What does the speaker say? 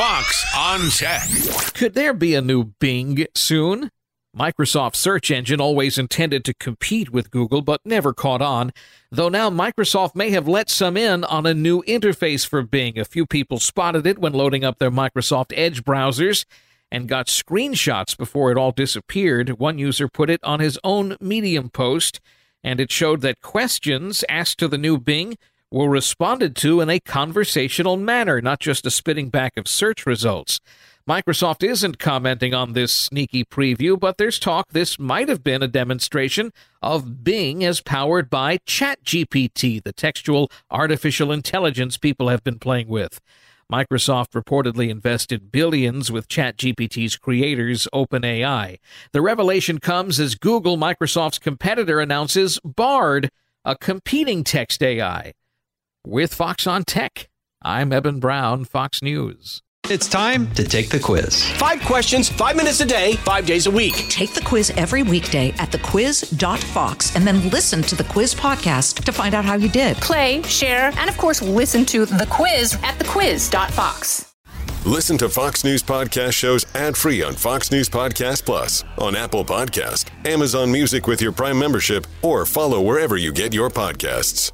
Fox on Tech. Could there be a new Bing soon? Microsoft's search engine always intended to compete with Google, but never caught on. Though now Microsoft may have let some in on a new interface for Bing. A few people spotted it when loading up their Microsoft Edge browsers and got screenshots before it all disappeared. One user put it on his own Medium post, and it showed that questions asked to the new Bing were responded to in a conversational manner, not just a spitting back of search results. Microsoft isn't commenting on this sneaky preview, but there's talk this might have been a demonstration of Bing as powered by ChatGPT, the textual artificial intelligence people have been playing with. Microsoft reportedly invested billions with ChatGPT's creators, OpenAI. The revelation comes as Google, Microsoft's competitor, announces Bard, a competing text AI. With Fox on Tech, I'm Eben Brown, Fox News. It's time to take the quiz. Five questions, five minutes a day, five days a week. Take the quiz every weekday at thequiz.fox and then listen to the quiz podcast to find out how you did. Play, share, and of course, listen to the quiz at thequiz.fox. Listen to Fox News Podcast shows ad free on Fox News Podcast Plus, on Apple Podcast, Amazon Music with your Prime membership, or follow wherever you get your podcasts.